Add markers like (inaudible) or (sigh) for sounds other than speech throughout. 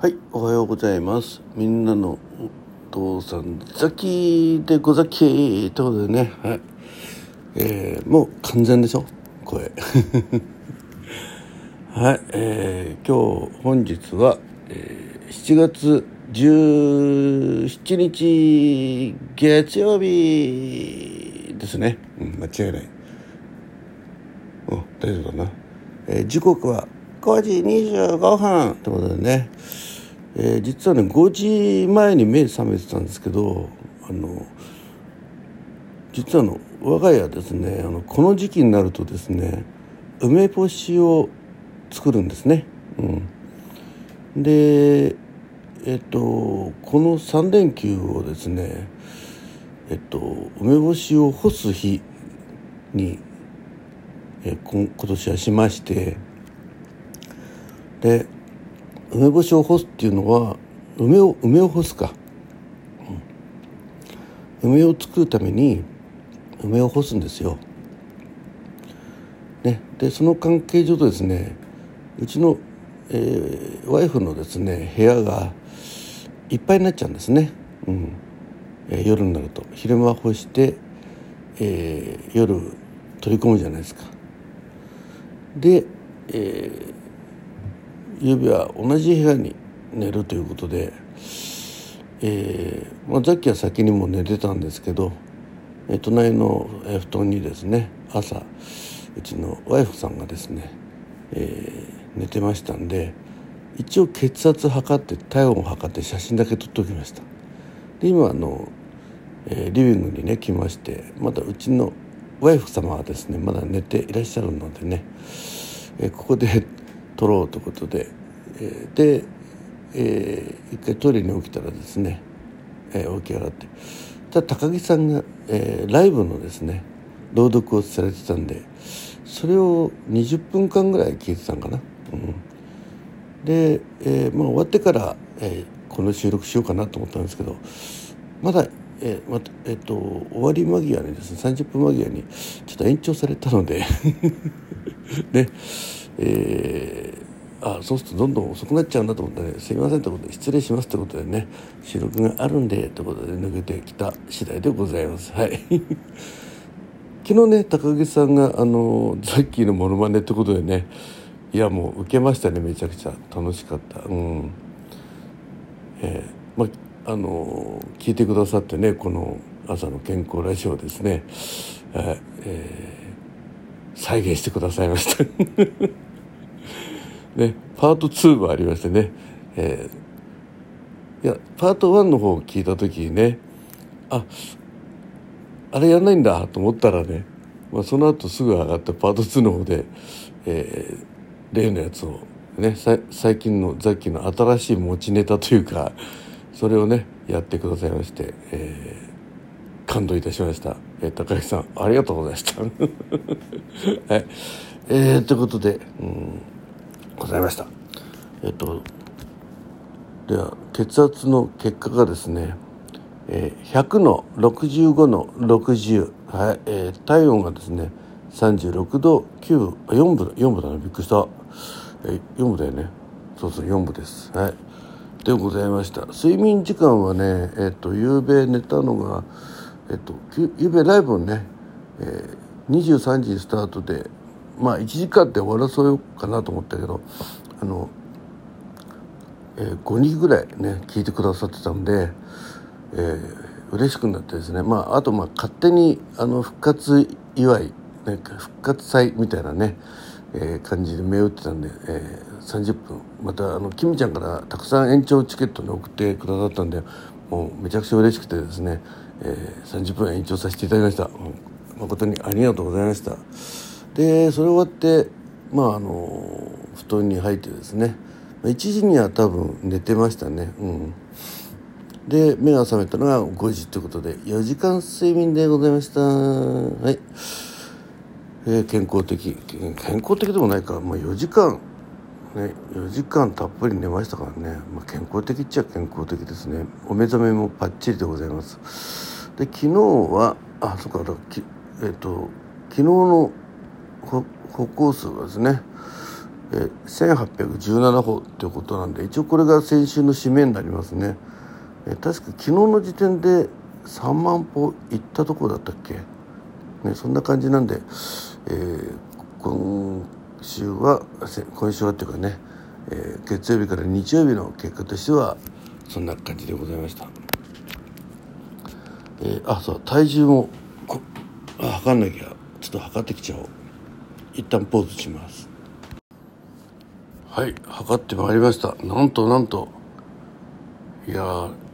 はい、おはようございます。みんなのお父さん、ザキでござきということでね、はい。えー、もう完全でしょ？声。(laughs) はい、えー、今日、本日は、えー、7月17日月曜日ですね。うん、間違いない。うん、大丈夫だな。えー、時刻は5時25分。ということでね、えー、実はね5時前に目覚めてたんですけどあの実はあの我が家ですねあのこの時期になるとですね梅干しを作るんですね。うん、でえっとこの3連休をですねえっと梅干しを干す日にえ今年はしましてで梅干しを干すっていうのは梅を梅を干すか、うん、梅を作るために梅を干すんですよ。ね、でその関係上とですねうちの、えー、ワイフのですね部屋がいっぱいになっちゃうんですね、うん。えー、夜になると。昼間干して、えー、夜取り込むじゃないですか。で、えー、夕べは同じ部屋に寝るということで、えーまあ、さっきは先にも寝てたんですけど、えー、隣の布団にですね朝うちのワイフさんがですね、えー、寝てましたんで一応血圧測って体温を測って写真だけ撮っておきました。で今あの、えー、リビングにね来ましてまだうちのワイフ様はですねまだ寝ていらっしゃるのでね、えー、ここで撮ろうということで、えー、で、えー、一回トイレに起きたらですね、えー、起き上がってただ高木さんが、えー、ライブのですね朗読をされてたんでそれを20分間ぐらい聞いてたんかな。うん、で、えーまあ、終わってから、えー、この収録しようかなと思ったんですけどまだえまえーと、終わり間際にですね30分間際にちょっと延長されたので (laughs) ねえー、あそうするとどんどん遅くなっちゃうなと思ってね。すいませんということで失礼しますということでね収録があるんでということで抜けてきた次第でございます。はい。(laughs) 昨日ね高木さんがあのザッキーのモノマネってことでねいやもう受けましたねめちゃくちゃ。楽しかった。うん。えー、まああの聞いてくださってねこの朝の健康ラジオですね、えー、再現してくださいました。(laughs) ねパート2もありましてね、えー、いやパート1の方を聞いた時にねああれやんないんだと思ったらね、まあ、その後すぐ上がったパート2の方で、えー、例のやつをね最近のザッキーの新しい持ちネタというかそれをねやってくださいまして、えー、感動いたしました、えー、高木さんありがとうございました。(laughs) はい。えー、ということで、うん、ございました。えっ、とでは血圧の結果がですね、えー、100の65の60、はいえー、体温がですね36度9分4分4分だね。びっくりした、えー、4分だよね。そうそう4分です。はい。でございました。睡眠時間はねえっ、と夕べ寝たのがえっ、と夕べライブをね、えー、23時スタートでまあ1時間で終わらそうよかなと思ったけどあの、えー、5人ぐらいね聞いてくださってたんで、えー、嬉しくなってですね。まああとまあ勝手にあの復活祝い、ね、復活祭みたいなね、えー、感じで目打ってたんで、えー、30分。またあのキミちゃんからたくさん延長チケットに送ってくださったんでもうめちゃくちゃ嬉しくてですね、えー、30分延長させていただきました。誠にありがとうございました。でそれ終わってまああの布団に入ってですね。1時には多分寝てましたね。うん。で目が覚めたのが5時ということで4時間睡眠でございました。はい、えー、健康的。健康的でもないか、まあ、4時間。ね、4時間たっぷり寝ましたからね、まあ、健康的っちゃ健康的ですね。お目覚めもバッチリでございます。で昨日はあそっかえっ、ー、と昨日の歩行数はですね、え1817歩っていうことなんで一応これが先週の締めになりますね、え確か昨日の時点で3万歩行ったとこだったっけ、ね、そんな感じなんで、えー、今週は今週はっていうかね、えー、月曜日から日曜日の結果としてはそんな感じでございました、えー、あそう体重もあ測んなきゃちょっと測ってきちゃおう。一旦ポーズします。はい測ってまいりました。なんとなんと。いや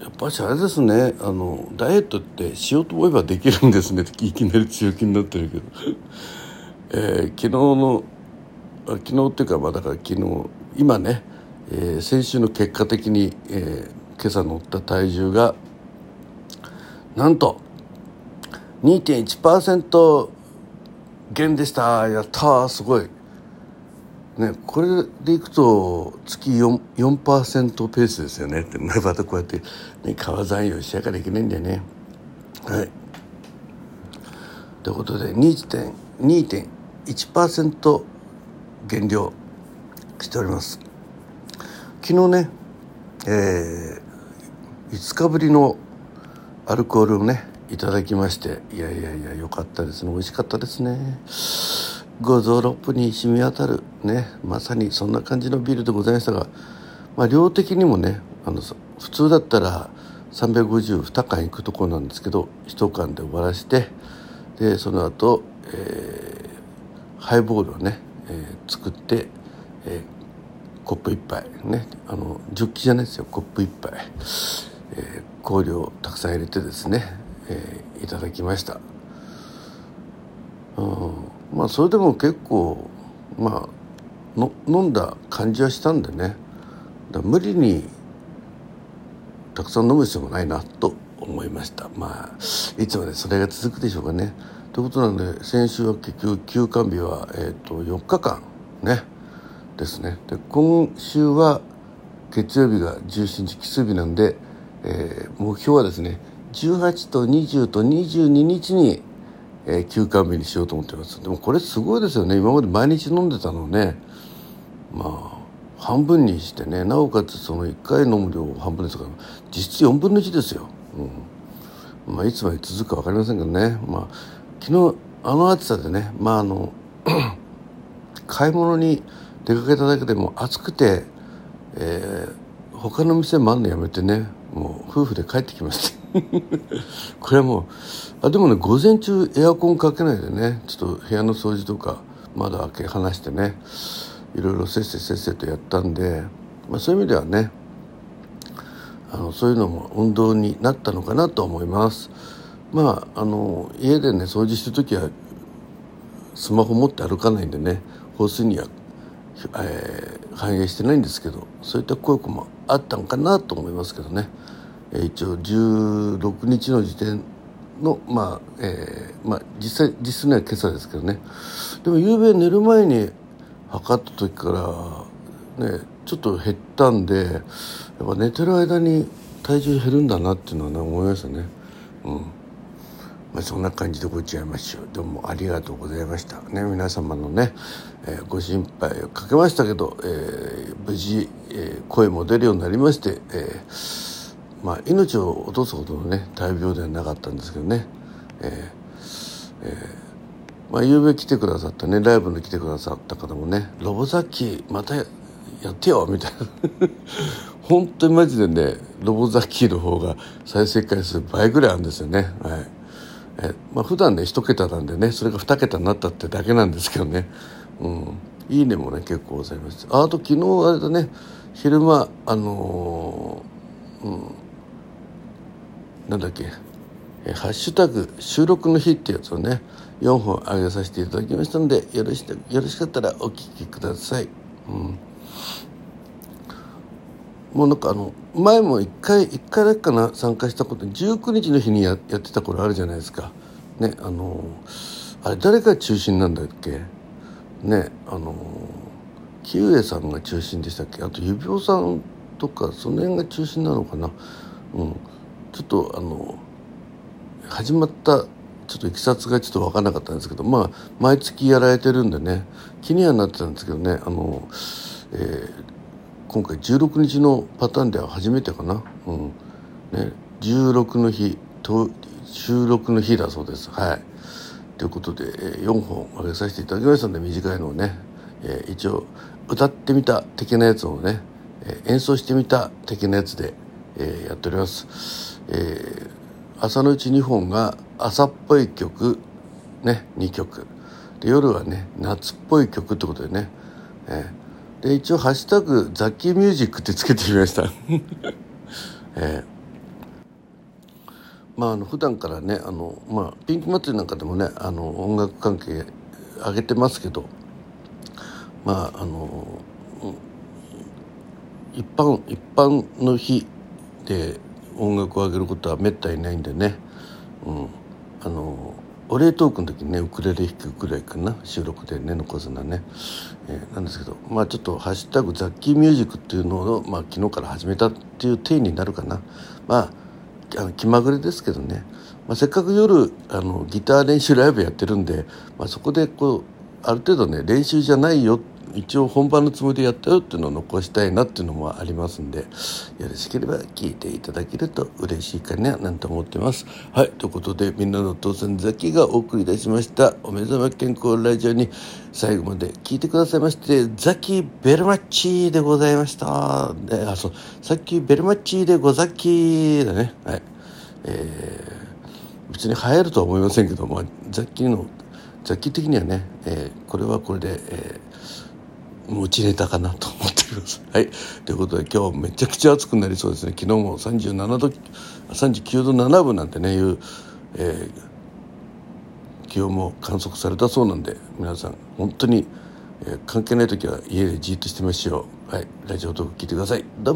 やっぱしあれですね。あのダイエットってしようと思えばできるんですね。いきなり強気になってるけど、(laughs) えー、昨日の昨日っていうかまあだから昨日今ね、えー、先週の結果的に、えー、今朝乗った体重がなんと2.1%減でしたやったすごいね、これでいくと月 4%, 4ペースですよねってまたこうやって、ね、川残用しやからいけないんだよね。はい。ということで2.1%減量しております。昨日ね、えー、5日ぶりのアルコールをねいただきましていやいやいや良かったですね。美味しかったですね。五臓六腑に染み渡るね。まさにそんな感じのビールでございましたが、まあ、量的にもねあの普通だったら352缶いくところなんですけど1缶で終わらしてでその後、えー、ハイボールをね、えー、作って、えー、コップ1杯ね。あのジョッキじゃないですよ。コップ1杯、えー、香料をたくさん入れてですね、えー、いただきました。うん。まあそれでも結構まあの飲んだ感じはしたんでね。無理にたくさん飲む必要もないなと思いました。まあいつまでそれが続くでしょうかね。ということなんで先週は結局休館日は、えーと、4日間ねですね。で今週は月曜日が17日奇数日なんで、えー、目標はですね18と20と22日にえー、休館日にしようと思ってます。でもこれすごいですよね。今まで毎日飲んでたのね。まあ半分にしてね。なおかつその1回飲む量半分ですから。実質4分の1ですよ、うん。まあ、いつまで続くか分かりませんけどね、まあ、昨日あの暑さでね。まああの (coughs) 買い物に出かけただけでも暑くて、えー、他の店回るのやめてね。もう夫婦で帰ってきました (laughs) これはもうあでもね午前中エアコンかけないでねちょっと部屋の掃除とか窓開け離してねいろいろせっせせっせとやったんで、まあ、そういう意味ではねあのそういうのも運動になったのかなと思いますまああの家でね掃除してる時はスマホ持って歩かないんでね放水には、えー、反映してないんですけどそういった効果もあったんかなと思いますけどね。一応16日の時点のまあ、えー、まあ実際実質には今朝ですけどね。でも夕べ寝る前に測った時からねちょっと減ったんでやっぱ寝てる間に体重減るんだなっていうのはね思いましたね。うん。まあ、そんな感じでごちゃいましょうどうもありがとうございました。ね皆様のね、えー、ご心配をかけましたけど、えー、無事、えー、声も出るようになりまして、えーまあ、命を落とすほどのね大病ではなかったんですけどね、えーえーまあ、夕べ来てくださったねライブに来てくださった方もね「ロボザッキーまたやってよ」みたいな。(laughs) 本当にマジでねロボザッキーの方が再生回数倍ぐらいあるんですよね。はい。えまあ普段ね一桁なんでねそれが二桁になったってだけなんですけどね、うん、いいねもね結構ございます。ああと昨日あれだね昼間あのー、うん。なんだっけ？えハッシュタグ収録の日ってやつをね4本上げさせていただきましたのでよろしよろしかったらお聞きください。うん、もうなんかあの前も1回1回だけかな参加したこと19日の日にややってた頃あるじゃないですか。ねあのあれ誰が中心なんだっけ？ねあのキウエさんが中心でしたっけ？あと指輪さんとかその辺が中心なのかな？うんちょっとあの始まったちょっといきさつがちょっと分からなかったんですけどまあ毎月やられてるんでね気にはなってたんですけどねあの、えー、今回16日のパターンでは初めてかな、うん。ね、16の日と収録の日だそうです。はい。ということで、えー、4本上げさせていただきましたんで短いのをね、えー、一応歌ってみた的なやつをね、え、演奏してみた的なやつで、え、やっております、えー、朝のうち2本が朝っぽい曲ね2曲。で夜はね夏っぽい曲ってことでね、えー、で一応「ハッシュタグザッキーミュージック」ってつけてみました、(laughs) えー。まあ、あの普段からねあの、まあ、ピンク祭りなんかでもねあの音楽関係上げてますけどまああの一般一般の日で音楽を上げることはめったにないんでね、うん、あのお礼トークの時にねウクレレ弾くぐらいかな。収録でね残すのはね、えー、なんですけどまあちょっと「ハッシュタグザッキーミュージック」っていうのを、まあ、昨日から始めたっていう体になるかな。まああの気まぐれですけどね、まあ、せっかく夜あのギター練習ライブやってるんで、まあ、そこでこうある程度ね練習じゃないよっ一応本番のつもりでやったよっていうのを残したいなっていうのもありますんでよろしければ聞いていただけると嬉しいかななんて思ってます。はいということでみんなの当選ザキがお送りいたしました。お目覚め健康ラジオに最後まで聞いてくださいましてザキベルマッチでございました。であそうさっきベルマッチでござきだね。はい。えー、別に流行るとは思いませんけどもザキのザッキ的にはね、えー、これはこれで、えー、持ちネタかなと思っています。はい。ということで今日めちゃくちゃ暑くなりそうですね。昨日も37度、39度7分なんてね、いう、えー、気温も観測されたそうなんで、皆さん本当に、えー、関係ない時は家でじっとしてましょう。はい。ラジオトーク聞いてください。どうも